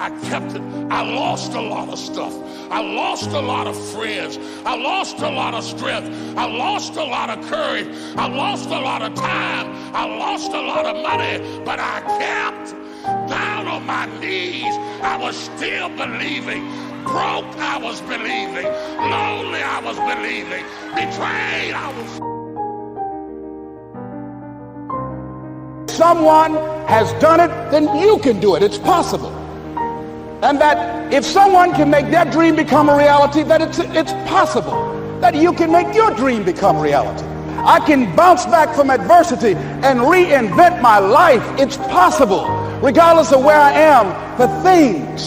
I kept it. I lost a lot of stuff. I lost a lot of friends. I lost a lot of strength. I lost a lot of courage. I lost a lot of time. I lost a lot of money. But I kept down on my knees. I was still believing. Broke, I was believing. Lonely, I was believing. Betrayed, I was. someone has done it, then you can do it. It's possible. And that if someone can make their dream become a reality, that it's, it's possible that you can make your dream become reality. I can bounce back from adversity and reinvent my life. It's possible. Regardless of where I am, the things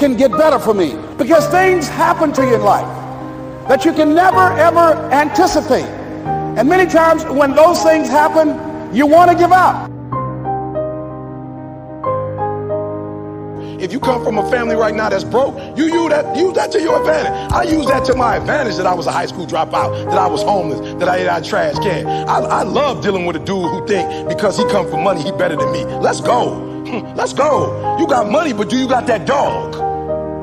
can get better for me. Because things happen to you in life that you can never, ever anticipate. And many times when those things happen, you want to give up. If you come from a family right now that's broke, you use that, use that to your advantage. I use that to my advantage that I was a high school dropout, that I was homeless, that I ate out trash can. I, I love dealing with a dude who think because he come from money, he better than me. Let's go. Hmm, let's go. You got money, but do you got that dog?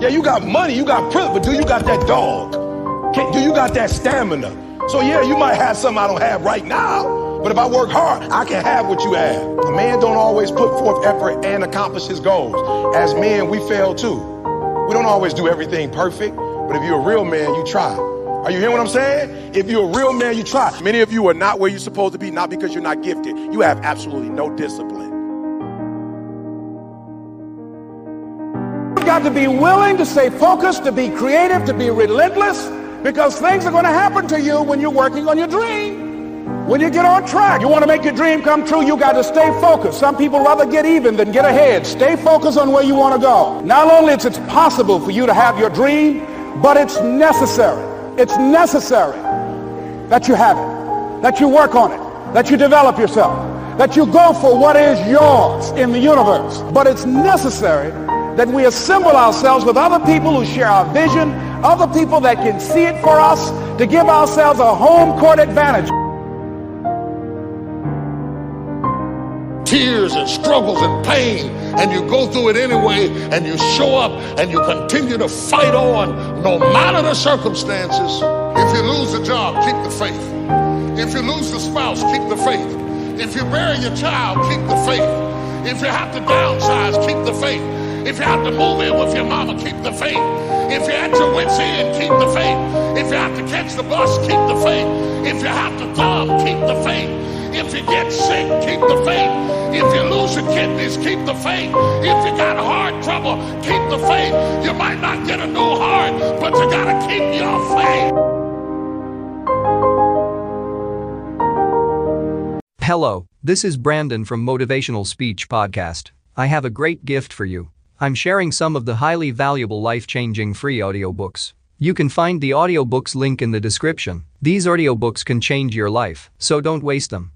Yeah, you got money, you got privilege, but do you got that dog? Can, do you got that stamina? So yeah, you might have something I don't have right now. But if I work hard, I can have what you have. A man don't always put forth effort and accomplish his goals. As men, we fail too. We don't always do everything perfect, but if you're a real man, you try. Are you hearing what I'm saying? If you're a real man, you try. Many of you are not where you're supposed to be, not because you're not gifted. You have absolutely no discipline. You've got to be willing to stay focused, to be creative, to be relentless, because things are going to happen to you when you're working on your dream. When you get on track, you want to make your dream come true, you got to stay focused. Some people rather get even than get ahead. Stay focused on where you want to go. Not only is it possible for you to have your dream, but it's necessary. It's necessary that you have it, that you work on it, that you develop yourself, that you go for what is yours in the universe. But it's necessary that we assemble ourselves with other people who share our vision, other people that can see it for us, to give ourselves a home court advantage. Tears and struggles and pain, and you go through it anyway, and you show up and you continue to fight on no matter the circumstances. If you lose a job, keep the faith. If you lose the spouse, keep the faith. If you bury your child, keep the faith. If you have to downsize, keep the faith. If you have to move in with your mama, keep the faith. If you're at your wits' end, keep the faith. If you have to catch the bus, keep the faith. If you have to thumb, keep the faith. If you get sick, keep the faith. If you lose your kidneys, keep the faith. If you got heart trouble, keep the faith. You might not get a new heart, but you got to keep your faith. Hello, this is Brandon from Motivational Speech Podcast. I have a great gift for you. I'm sharing some of the highly valuable life changing free audiobooks. You can find the audiobooks link in the description. These audiobooks can change your life, so don't waste them.